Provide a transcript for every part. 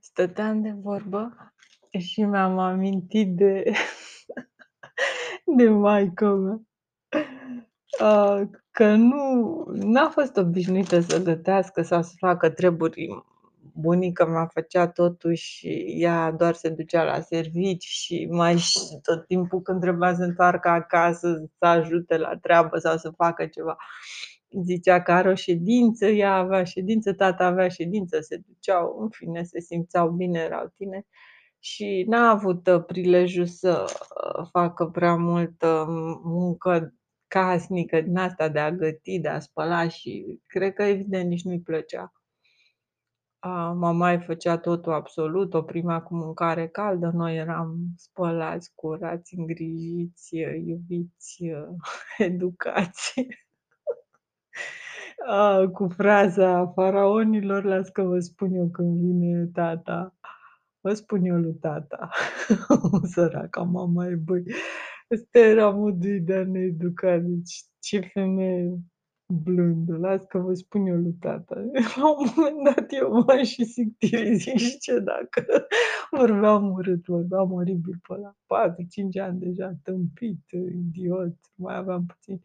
Stăteam de vorbă și mi-am amintit de de maică-mea. A, că nu n-a fost obișnuită să gătească sau să facă treburi. Bunica mea făcea totul și ea doar se ducea la servici și mai și tot timpul când trebuia să întoarcă acasă să ajute la treabă sau să facă ceva, zicea că are o ședință, ea avea ședință, tata avea ședință, se duceau, în fine, se simțeau bine, erau tineri și n-a avut, ă, prilejul să, ă, facă prea multă muncă casnică din asta de a găti, de a spăla și cred că evident nici nu-i plăcea. A, mama-i făcea totul absolut, o primea cu mâncare caldă, noi eram spălați, curați, îngrijiți, iubiți, educați. A, cu fraza faraonilor, las că vă spun eu când vine tata. Vă spun eu lui tata. Săraca mamaie, băi, ăsta era modul ei de a ne educa, deci ce femeie blândă, las că vă spun eu lui tata. La un moment dat eu m-am și sictirit, zic: "Și ce dacă?" Vorbeam urât, vorbeam oribil pe ăla, 4-5 ani deja, tâmpit, idiot, mai aveam puțin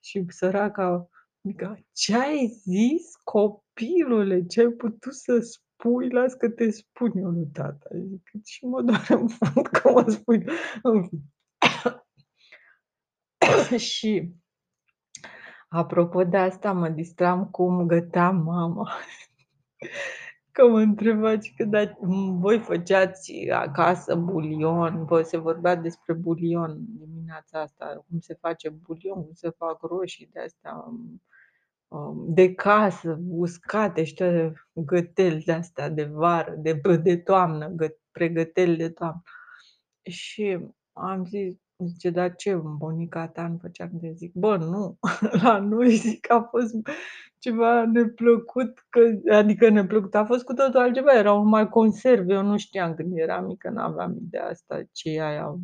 și săraca adică: "Ce ai zis, copilule? Ce ai putut să spui? Las că te spun eu lui tata." Zic: "Și mă doare în fund că mă spui" în fine. Și apropo de asta, mă distram cum gătea mama. Că mă întreba cică da voi făceați acasă bulion, bă, se vorbea despre bulion dimineața asta, cum se face bulion, cum se fac roșii de astea, um, de casă, uscate și toate găteli de astea de vară, de b de toamnă, găt pregăteli de toamnă. Și am zis, zice: "Dar ce, bunica ta nu făcea?" Zic: "Bă, nu, la noi zic a fost ceva neplăcut, că adică neplăcut, a fost cu totul altceva, erau numai conserve, eu nu știam când eram mică, n-aveam ideea asta, ce e aia,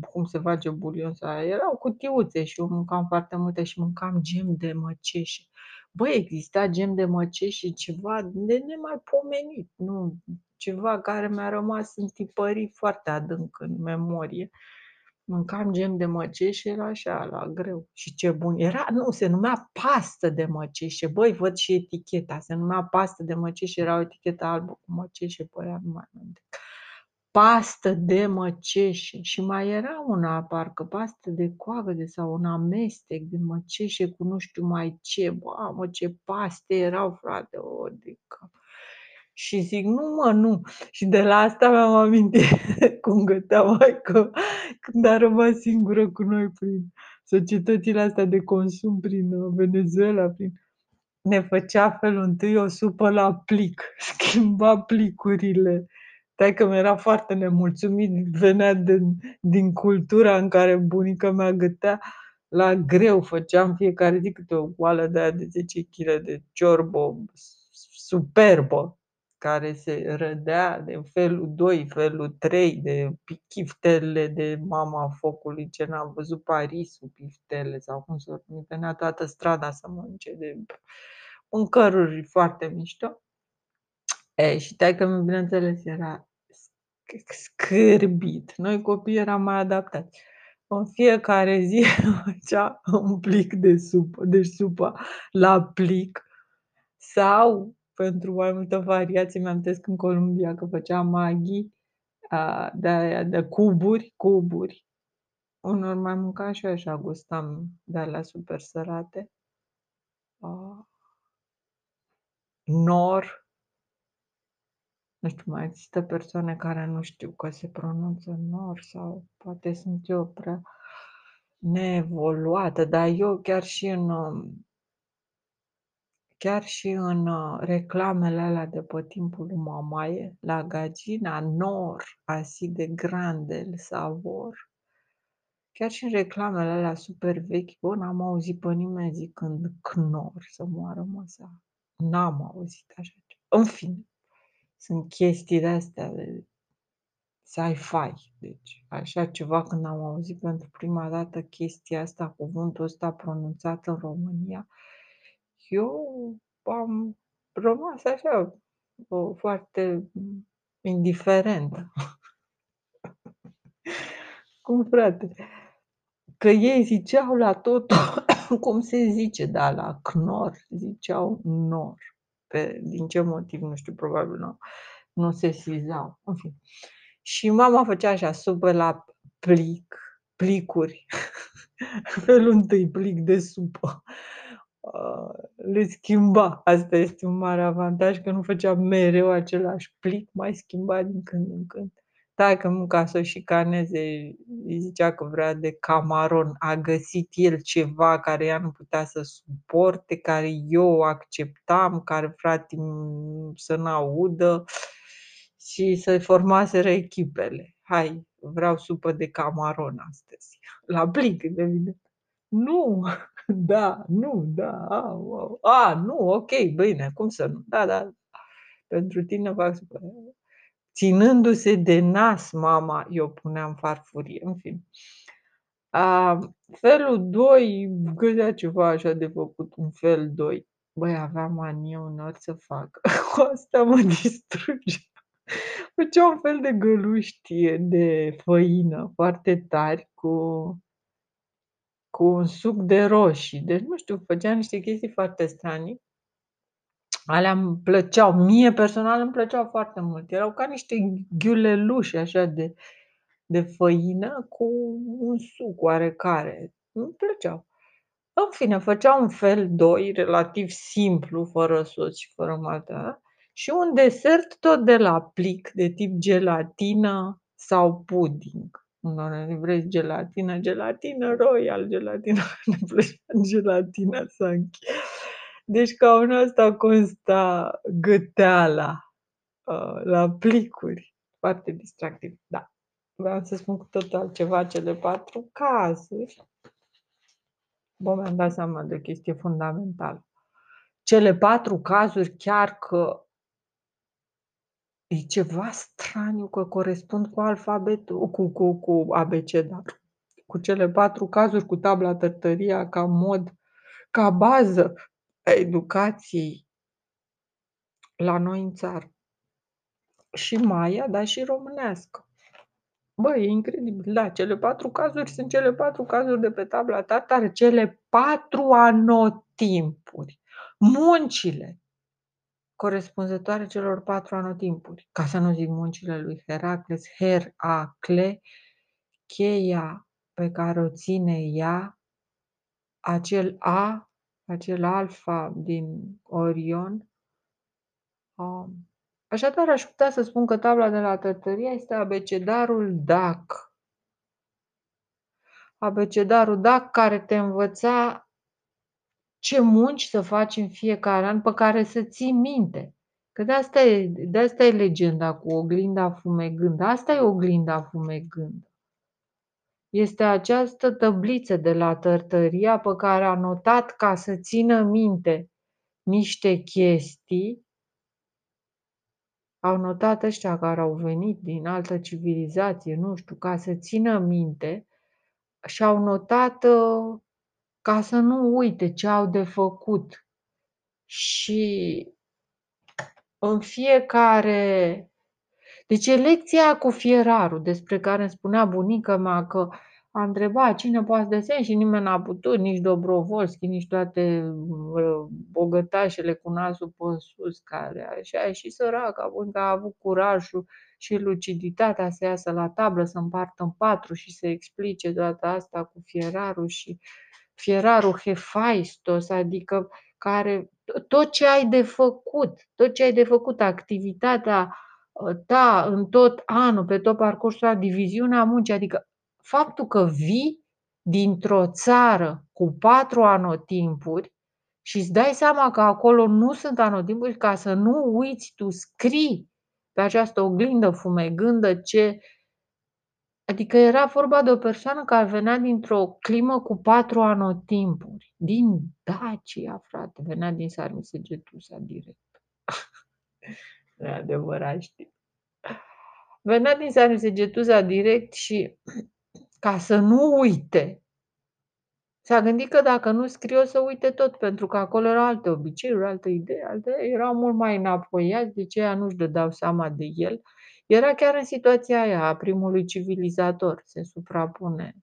cum se face bulion sau aia, erau cutiuțe și eu mâncam foarte multe și mâncam gem de măceș. Băi, exista gem de măceș și ceva de nemaipomenit, nu, ceva care mi-a rămas întipărit foarte adânc în memorie. Mâncam gem de măceș și era așa, la greu. Și ce bun era! Nu, se numea pastă de măceșe. Băi, văd și eticheta, se numea pastă de măceș, era o etichetă albă cu măceșe pe ea, nu mai amintesc. Pastă de măceșe și mai era una parcă, pastă de coagăze sau un amestec de măceșe cu nu știu mai ce. Mamă, ce paste erau, frate, o de cap. Și zic: "Nu mă, nu." Și de la asta mi-am amintit cum gătea maică când a rămas singură cu noi prin societățile astea de consum prin Venezuela, prin ne făcea felul întâi o supă la plic, schimba plicurile. Taică-mi era foarte nemulțumit, venea din din cultura în care bunica mea gătea la greu, făcea în fiecare zi câte o oală de aia de 10 kg de ciorbă superbă, care se râdea de felul 2, felul 3, de chiftelele de mama focului, ce n-am văzut Parisul, chiftele sau cum se venea toată strada să mănânce de mâncăruri foarte mișto. E, și taică-miu, bineînțeles, era sc scârbit. Noi copiii eram mai adaptați. În fiecare zi făcea un plic de supă, deci supa la plic sau pentru mai multă variație, mi-amintesc în Columbia că făcea Maggi, a, de aia de cuburi, cuburi. Uneori mai mâncam și eu așa, gustam de alea super sărate. A Nor. Nu știu, mai există persoane care nu știu că se pronunță nor sau poate sunt eu prea neevoluată, dar eu chiar și în chiar și în reclamele alea de pe timpul lui mamaie, la Gagina, Nor, así de grande el sabor. Chiar și în reclamele alea super vechi, bă, n-am auzit pe nimeni zicând Knorr, să moară măsa. N-am auzit așa ceva. În fine, sunt chestii de astea de sci-fi, deci așa ceva când am auzit pentru prima dată chestia asta, cuvântul ăsta pronunțat în România, eu am rămas așa o foarte, mm, indiferentă. Cum frate? Că ei ziceau la totul, cum se zice, da, la Knorr ziceau nor. Pe din ce motiv, nu știu, probabil nu nu sesizau, în fine. Și mama făcea așa, supă la plic, plicuri. Felul întâi, plic de supă. Uh, le schimba. Asta este un mare avantaj, că nu făcea mereu același plic, mai schimba din când în când. Taică-mi ca să o șicaneze, îi zicea că vrea de camaron. A găsit el ceva care ea nu putea să suporte, care eu acceptam, care frate să n-audă și se formaseră echipele. Hai, vreau supă de camaron astăzi. La plic, evident. Nu, da, nu, da, au, au. A, nu, ok, bine, cum să nu? Da, da, pentru tine fac supă. Ținându-se de nas mama, eu puneam farfurie, în fine. A, felul 2, găsea ceva așa de făcut, un fel 2. Băi, aveam manie uneori să fac. Cu asta mă distrugea. Făcea un fel de găluști de făină foarte tari cu cu un suc de roșii. Deci, nu știu, făcea niște chestii foarte stranii. Alea îmi plăceau. Mie personal îmi plăceau foarte mult. Erau ca niște ghiuleluși așa de de făină cu un suc oarecare. Îmi plăceau. În fine, făcea un fel 2 relativ simplu, fără sos și fără maltă, și un desert tot de la plic, de tip gelatină sau pudding. Unora le vrei gelatină, gelatină royal, gelatină ne plăcea gelatina Sankey. Deci cam în asta consta găteala, uh, la plicuri. Foarte distractiv, da. Vreau să spun cu totul altceva, cele 4 cazuri bă, mi-am dat seama de o chestie fundamentală. Cele 4 cazuri chiar că e ceva straniu că corespund cu alfabetul, cu cu cu abecedarul. Cu cele 4 cazuri, cu tabla Tărtăria ca mod, ca bază a educației la noi în țară. Și Maia, dar și românească. Bă, e incredibil, da, cele 4 cazuri sunt cele 4 cazuri de pe tabla Tartar, cele 4 anotimpuri. Muncile corespunzătoare celor 4 anotimpuri, ca să nu zic muncile lui Heracles, Her-a-cle, cheia pe care o ține ea, acel A, acel alfa din Orion. Um, Așadar, aș putea să spun că tabla de la Tărtăria este abecedarul DAC. Abecedarul DAC care te învăța ce munci să faci în fiecare an pe care să ții minte. Că de asta e, de asta e legenda cu oglinda fumegând. Asta e oglinda fumegând. Este această tabliță de la Tărtăria pe care a notat ca să țină minte niște chestii au notat ăștia care au venit din altă civilizație, nu știu, ca să țină minte și au notat uh, ca să nu uite ce au de făcut. Și în fiecare deci e lecția cu fierarul despre care îmi spunea bunica mea că a întrebat cine poate desen și nimeni n-a putut, nici Dobrovolski, nici toate uh, bogătașele cu nasul pe sus, care așa, și săraca, că a avut curajul și luciditatea să iasă la tablă, să împartă în patru și să explice toată asta cu fierarul și fierarul Hephaistos, adică care tot ce ai de făcut, tot ce ai de făcut, activitatea ta în tot anul, pe tot parcursul, diviziunea muncii, adică faptul că vii dintr-o țară cu patru anotimpuri și îți dai seama că acolo nu sunt anotimpuri, ca să nu uiți, tu scrii pe această oglindă fumegândă ce... Adică era vorba de o persoană care venea dintr-o climă cu patru anotimpuri. Din Dacia, frate, venea din Sarmisegetusa direct. E adevărat, știi. Venea din Sarmisegetusa direct și ca să nu uite S-a gândit că dacă nu scrie o să uite tot, pentru că acolo erau alte obiceiuri, alte idei, alte erau mult mai înapoiați, de aceea nu-și dădeau seama de el. Era chiar în situația aia a primului civilizator, se suprapune.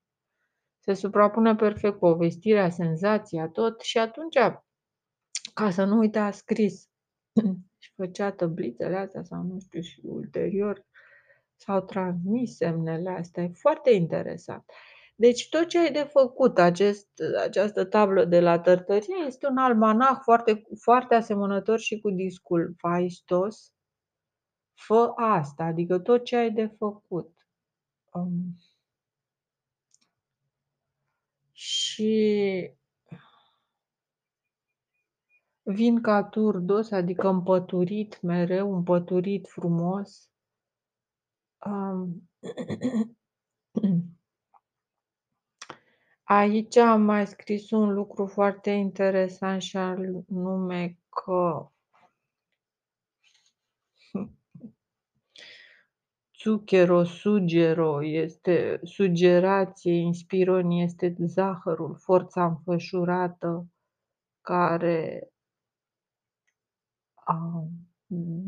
Se suprapune perfect povestirea, senzația, tot și atunci, ca să nu uite, a scris și făcea tăblițele astea sau nu știu și ulterior s-au transmis semnele astea. E foarte interesant. Deci tot ce ai de făcut, acest, această tablă de la tărtărie, este un almanah foarte, foarte asemănător și cu discul Faistos. Fă asta, adică tot ce ai de făcut. Um, și vin ca turdos, adică împăturit mereu, împăturit frumos. Um, Aici am mai scris un lucru foarte interesant și anume că Zucchero, sugero este sugerație, inspiron este zahărul, forța înfășurată care a,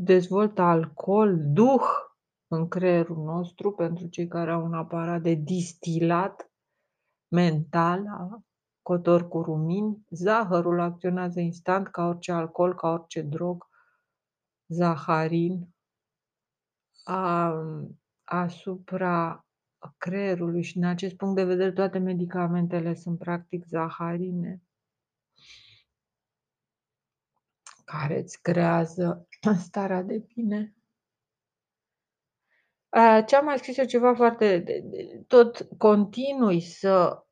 dezvoltă alcool, duh în creierul nostru pentru cei care au un aparat de distilat mental, cotor cu rumini. Zahărul acționează instant ca orice alcool, ca orice drog, zaharin, a, asupra creierului și din acest punct de vedere toate medicamentele sunt practic zaharine care îți creează starea de bine. Ce am mai scris eu ceva foarte tot continui să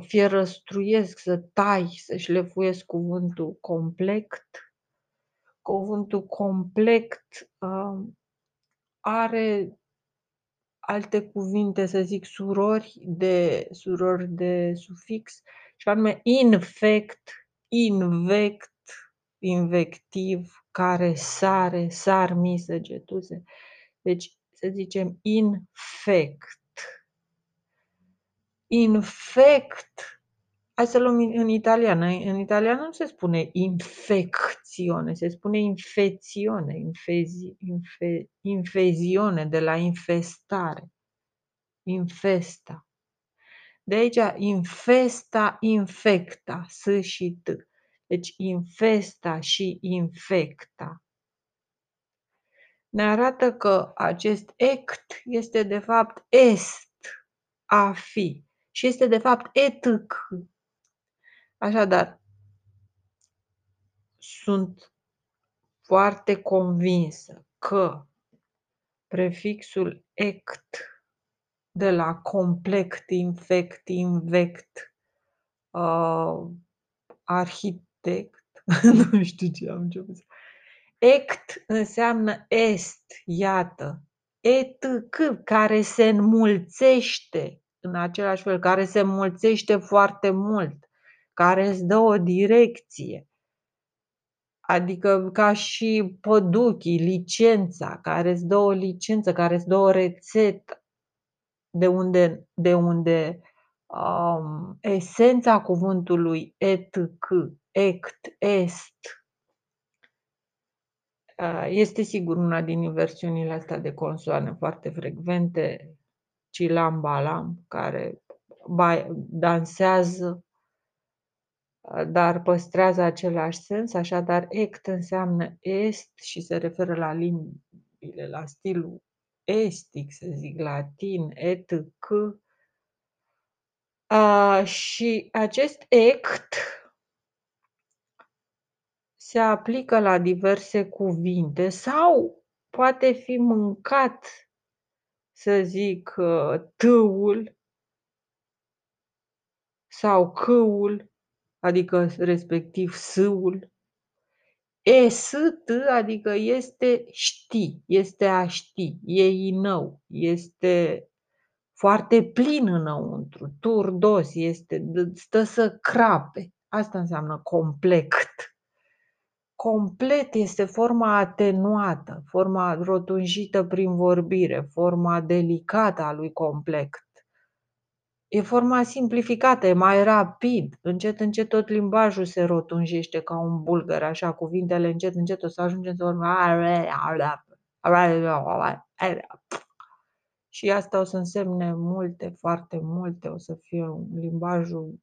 fierăstruiesc, să tai, să șlefuiesc cuvântul complet. Cuvântul complet uh, are alte cuvinte, să zic, surori de, surori de sufix, și anume infect, invect, invectiv, care sare, sar, mi, săgetuse. Deci, să zicem, infect. Infect. Hai să luăm în italiană. În italiană nu se spune infecțiune, se spune infezione, infezi, infe, infezione, de la infestare. Infesta. De aici infesta, infecta, S și T. Deci infesta și infecta ne arată că acest ect este de fapt est, a fi, și este de fapt etc. Așadar, sunt foarte convinsă că prefixul ect de la complect, infect, invect, uh, arhitect, nu știu ce am început să Ect înseamnă est, iată. Etc, care se înmulțește în același fel, care se înmulțește foarte mult, care îți dă o direcție. Adică ca și păduchii, licența, care îți dă o licență, care îți dă o rețetă, de unde, de unde um, esența cuvântului etc, ect, est, este sigur una din inversiunile astea de consoane foarte frecvente, Cilam Balam, care dansează, dar păstrează același sens, așadar ect înseamnă est și se referă la limbile, la stilul estic, să zic, latin, et, c. și acest ect se aplică la diverse cuvinte sau poate fi mâncat, să zic, uh, tâul sau câul, adică respectiv sâul. E, t, adică este ști, este a ști, e inău, este foarte plin înăuntru, turdos, este, stă să crape. Asta înseamnă complect complet este forma atenuată, forma rotunjită prin vorbire, forma delicată a lui complet. E forma simplificată, e mai rapid. Încet, încet tot limbajul se rotunjește ca un bulgăr, așa, cuvintele încet, încet o să ajungem să vorbim și asta o să însemne multe, foarte multe, o să fie un limbajul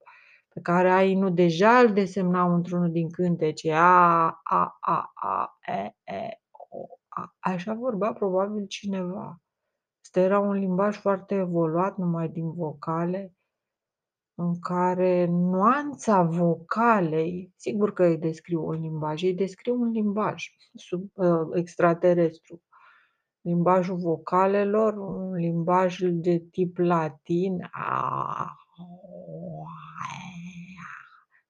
pe care ai nu deja îl desemnau într-unul din cântece, a, a, a, a, e, e, o, a. Așa vorbea probabil cineva. Asta era un limbaj foarte evoluat, numai din vocale, în care nuanța vocalei, sigur că îi descriu un limbaj, îi descriu un limbaj sub, uh, extraterestru. Limbajul vocalelor, un limbaj de tip latin, a,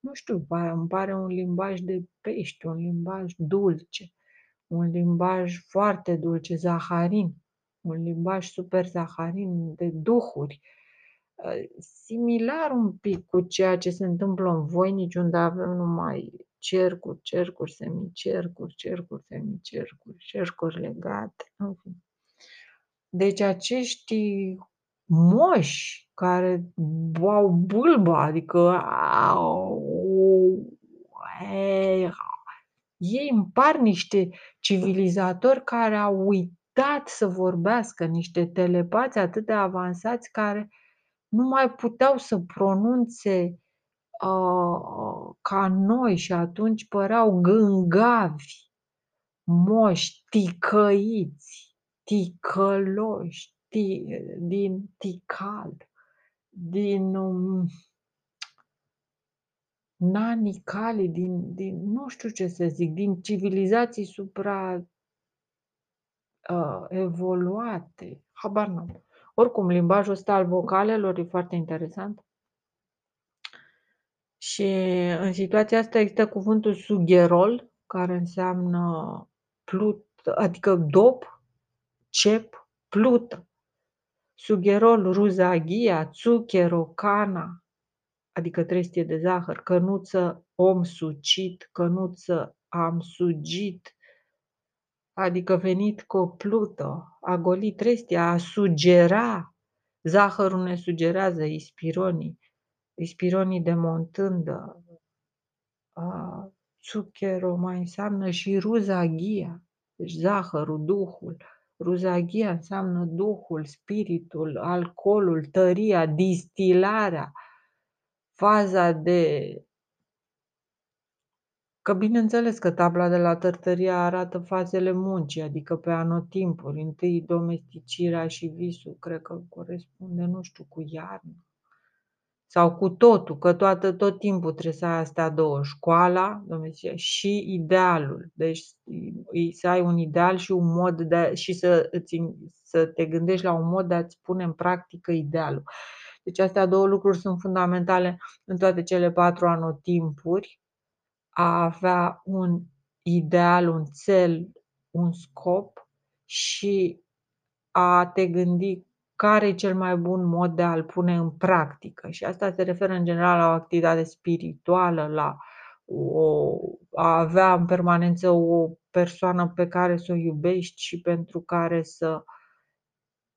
nu știu, îmi pare un limbaj de pești, un limbaj dulce, un limbaj foarte dulce, zaharin, un limbaj super zaharin de duhuri, similar un pic cu ceea ce se întâmplă în voinici, unde avem numai cercuri, cercuri, semicercuri, cercuri, semicercuri, cercuri legate, în fine. Deci acești moși care au bâlba, adică au, ei împar niște civilizatori care au uitat să vorbească, niște telepați atât de avansați care nu mai puteau să pronunțe uh, ca noi și atunci păreau gângavi, moși, ticăiți, ticăloși, ti, din Tical, din um, Nani Cali, din, din, nu știu ce să zic, din civilizații supra uh, evoluate. Habar n-am. Oricum, limbajul ăsta al vocalelor e foarte interesant. Și în situația asta există cuvântul sugherol, care înseamnă plut, adică dop, cep, plută. Sugherol, ruzaghia, zucchero, cana, adică trestie de zahăr, cănuță, om sucit, cănuță, am sugit, adică venit cu o plută, a goli trestia, a sugera, zahărul ne sugerează, ispironii, ispironii de montândă, a, zucchero mai înseamnă și ruzaghia, deci zahărul, duhul, Ruzaghia înseamnă duhul, spiritul, alcoolul, tăria, distilarea, faza de Că bineînțeles că tabla de la tărtăria arată fazele muncii, adică pe anotimpuri. Întâi domesticirea și visul, cred că corespunde, nu știu, cu iarnă sau cu totul, că toată, tot timpul trebuie să ai astea două, școala și idealul. Deci să ai un ideal și un mod de, și să, îți, să te gândești la un mod de a-ți pune în practică idealul. Deci astea două lucruri sunt fundamentale în toate cele patru anotimpuri. A avea un ideal, un cel, un scop și a te gândi care e cel mai bun mod de a-l pune în practică. Și asta se referă în general la o activitate spirituală, la o, a avea în permanență o persoană pe care să o iubești și pentru care să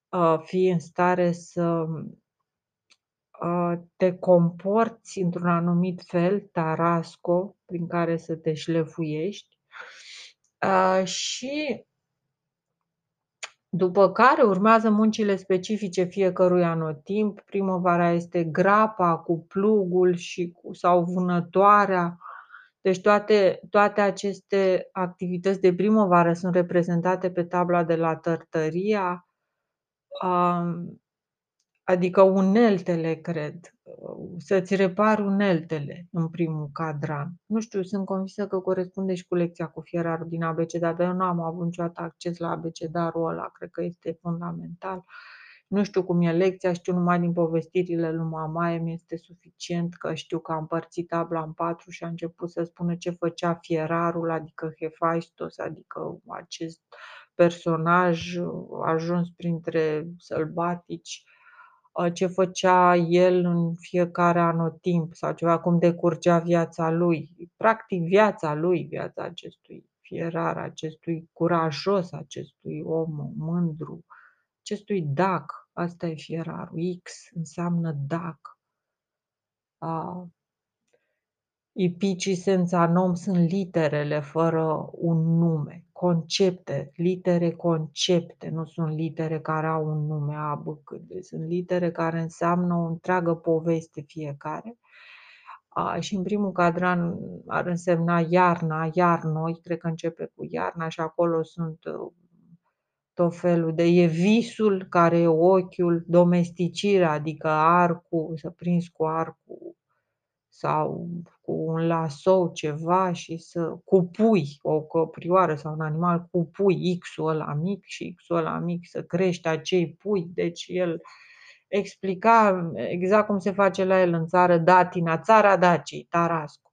uh, fii în stare să uh, te comporți într-un anumit fel, tarasco, prin care să te șlefuiești. Uh, și după care urmează muncile specifice fiecărui anotimp. Primăvara este grapa cu plugul și cu, sau vânătoarea. Deci toate, toate aceste activități de primăvară sunt reprezentate pe tabla de la Tărtăria, adică uneltele, cred să-ți repari uneltele în primul cadran. Nu știu, sunt convinsă că corespunde și cu lecția cu fierarul din ABC, dar eu nu am avut niciodată acces la abecedarul ăla, cred că este fundamental. Nu știu cum e lecția, știu numai din povestirile lui Mamaie, mi este suficient că știu că a împărțit tabla în patru și a început să spună ce făcea fierarul, adică Hephaistos, adică acest personaj ajuns printre sălbatici, Uh, ce făcea el în fiecare anotimp sau ceva, cum decurgea viața lui. Practic viața lui, viața acestui fierar, acestui curajos, acestui om mândru, acestui dac, Asta e fierarul. X înseamnă dacă. A, Ipicii senza nom sunt literele fără un nume, concepte, litere concepte, nu sunt litere care au un nume A, B, C, D, sunt litere care înseamnă o întreagă poveste fiecare. A, și în primul cadran ar însemna iarna, iarnoi, cred că începe cu iarna și acolo sunt uh, tot felul de... E visul care e ochiul, domesticirea, adică arcul, să prins cu arcul sau cu un lasou ceva și să cupui o căprioară sau un animal cu pui, X-ul ăla mic și X-ul ăla mic să crește acei pui. Deci el explica exact cum se face la el în țară Datina, țara Dacii, Tarascu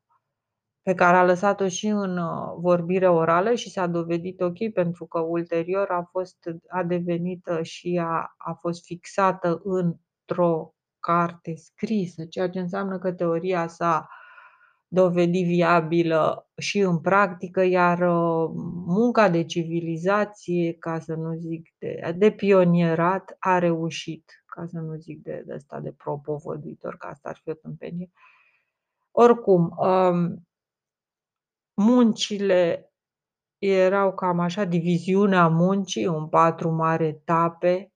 pe care a lăsat-o și în uh, vorbire orală și s-a dovedit ok pentru că ulterior a fost a devenit uh, și a, a fost fixată într-o carte scrisă, ceea ce înseamnă că teoria s-a dovedit viabilă și în practică, iar uh, munca de civilizație, ca să nu zic de, de pionierat, a reușit, ca să nu zic de, de asta de propovăduitor, că asta ar fi o tâmpenie. Oricum, um, muncile erau cam așa, diviziunea muncii în patru mari etape.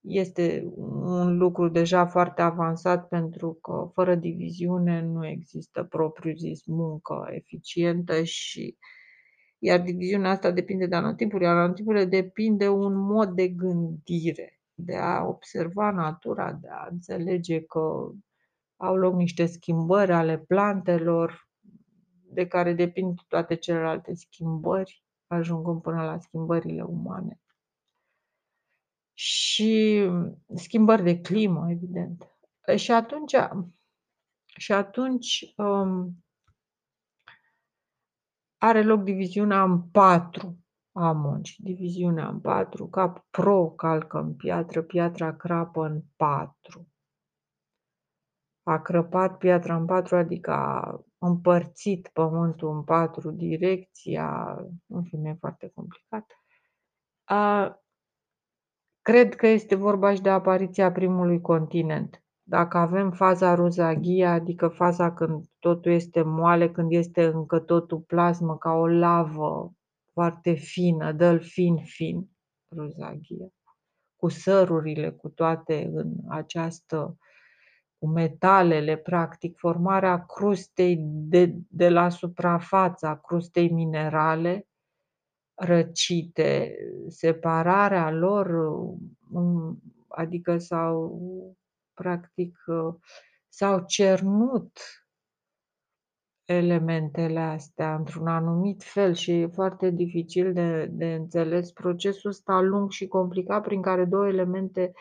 Este un lucru deja foarte avansat pentru că fără diviziune nu există propriu zis muncă eficientă și iar diviziunea asta depinde de anotipuri, iar anotipurile depinde un mod de gândire, de a observa natura, de a înțelege că au loc niște schimbări ale plantelor, de care depind toate celelalte schimbări, ajungând până la schimbările umane. Și schimbări de climă, evident. Și atunci, și atunci um, are loc diviziunea în patru a muncii. Diviziunea în patru, cap pro calcă în piatră, piatra crapă în patru. A crăpat piatra în patru, adică a împărțit pământul în patru, direcția, în fine, e foarte complicat. A, cred că este vorba și de apariția primului continent. Dacă avem faza ruzaghia, adică faza când totul este moale, când este încă totul plasmă, ca o lavă foarte fină, dă-l fin, fin, ruzaghia, cu sărurile, cu toate în această cu metalele, practic, formarea crustei de, de la suprafața crustei minerale răcite, separarea lor, um, adică s-au, practic, s-au cernut elementele astea într-un anumit fel și e foarte dificil de, de înțeles. Procesul ăsta lung și complicat prin care două elemente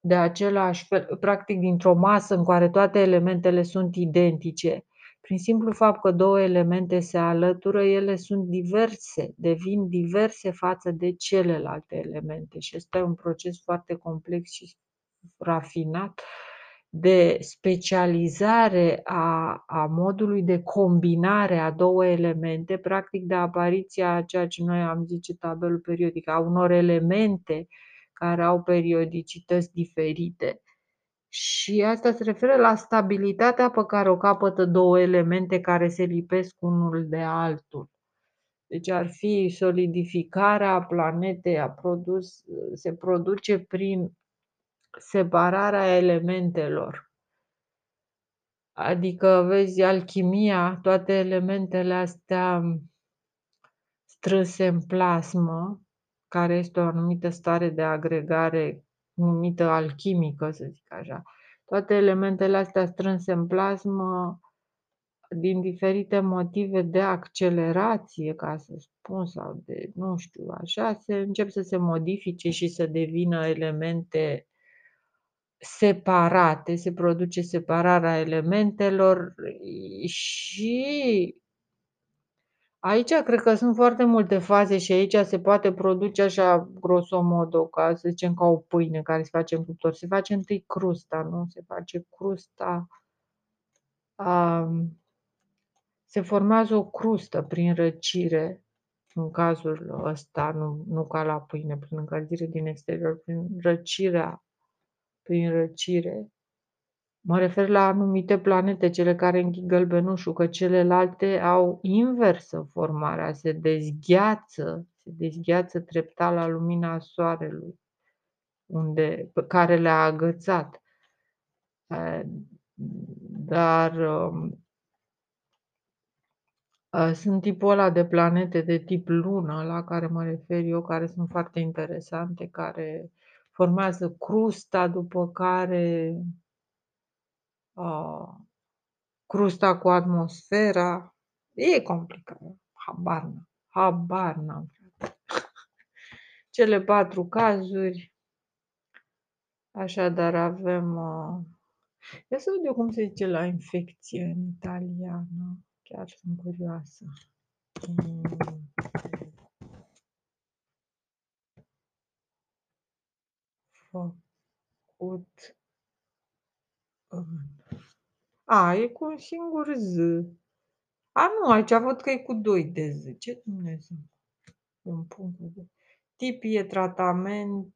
de același fel, practic dintr-o masă în care toate elementele sunt identice, prin simplu fapt că două elemente se alătură, ele sunt diverse, devin diverse față de celelalte elemente și ăsta e un proces foarte complex și rafinat de specializare a, a modului de combinare a două elemente, practic de apariția a ceea ce noi am zice tabelul periodic, a unor elemente care au periodicități diferite. Și asta se referă la stabilitatea pe care o capătă două elemente care se lipesc unul de altul. Deci ar fi solidificarea planetei a produs, se produce prin separarea elementelor. Adică, vezi, alchimia, toate elementele astea strânse în plasmă, care este o anumită stare de agregare numită alchimică, să zic așa. Toate elementele astea strânse în plasmă, din diferite motive de accelerație, ca să spun, sau de, nu știu, așa, se încep să se modifice și să devină elemente separate, se produce separarea elementelor și Aici cred că sunt foarte multe faze și aici se poate produce așa grosomodo, ca să zicem ca o pâine care se face în cuptor. Se face întâi crusta, nu? Se face crusta. Um, se formează o crustă prin răcire, în cazul ăsta, nu, nu ca la pâine, prin încălzire din exterior, prin răcirea prin răcire. Mă refer la anumite planete, cele care închid gălbenușul, că celelalte au inversă formarea, se dezgheață, se dezgheață treptat la lumina soarelui, unde, pe care le-a agățat. Dar um, sunt tipul ăla de planete de tip lună, la care mă refer eu, care sunt foarte interesante, care formează crusta, după care uh, crusta cu atmosfera. E complicat. Habar n-am. Habar n-am. Cele patru cazuri. Așadar avem... Uh, ia să văd eu cum se zice la infecție în italiană. Chiar sunt curioasă. Făcut A, e cu un singur Z. A, nu, aici văd că e cu doi de Z. Ce Dumnezeu? Un punct de Tip e tratamentul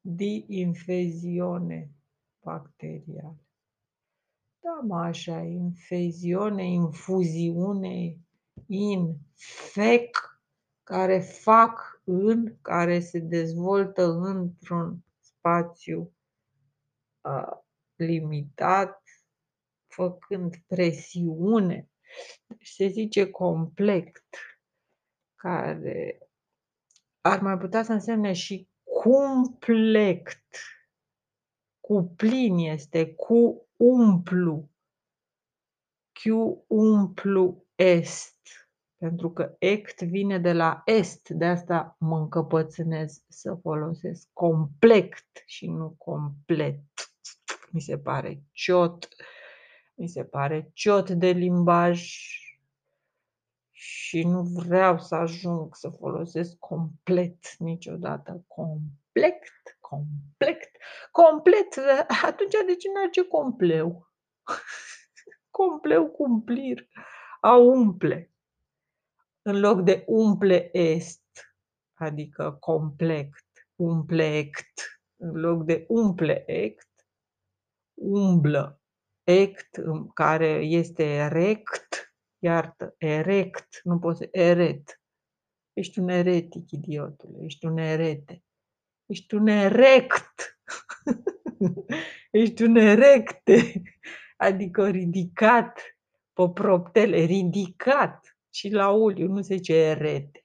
di infezione bacterială. Da, mă, așa, infeziune, infuziune, infec, care fac în, care se dezvoltă într-un spațiu uh, limitat, făcând presiune. Deci se zice complex, care ar mai putea să însemne și cumplect. Cu plin este, cu umplu. Q umplu est. Pentru că ect vine de la est, de asta mă încăpățânez să folosesc complet și nu complet. Mi se pare ciot, mi se pare ciot de limbaj și nu vreau să ajung să folosesc complet niciodată. Complet complet, complet, atunci de ce merge compleu? compleu cumplir, a umple. În loc de umple est, adică complet, umplect, în loc de umple ect, umblă, ect, care este erect, iartă, erect, nu poți să, eret. Ești un eretic, idiotule, ești un erete. Ești un erect. Ești un erecte. Adică ridicat pe proptele, ridicat. Și la uliu nu se zice erete.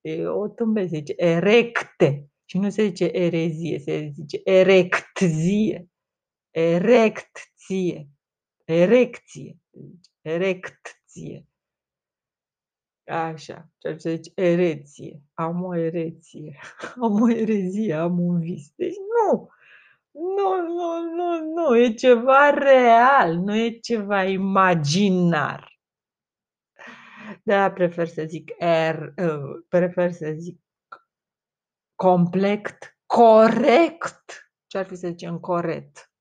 E o tâmbe se zice erecte. Și nu se zice erezie, se zice erecție. Erecție. Erecție. Erecție. Așa, ceea ce zice ereție. Am o ereție, am o erezie, am un vis. Deci nu, nu, nu, nu, nu, e ceva real, nu e ceva imaginar. De-aia prefer să zic er, uh, prefer să zic complet, corect. Ce ar fi să zicem corect?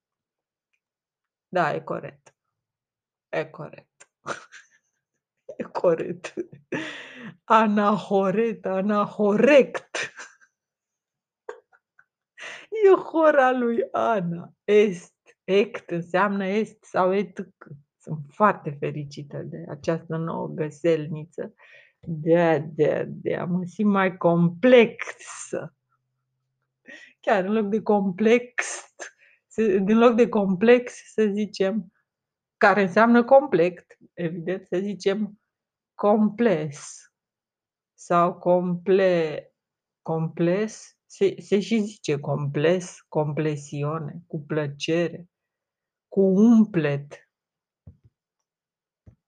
Da, e corect. E corect. E corect. Anahoret, anahorect. E hora lui Ana. Est, ect înseamnă est sau etc. Sunt foarte fericită de această nouă găselniță. De, de, de a mă simt mai complexă. Chiar în loc de complex, din loc de complex să zicem, care înseamnă complex, evident, să zicem complex sau comple, complex, se, se și zice complex, complesiune, cu plăcere, cu umplet,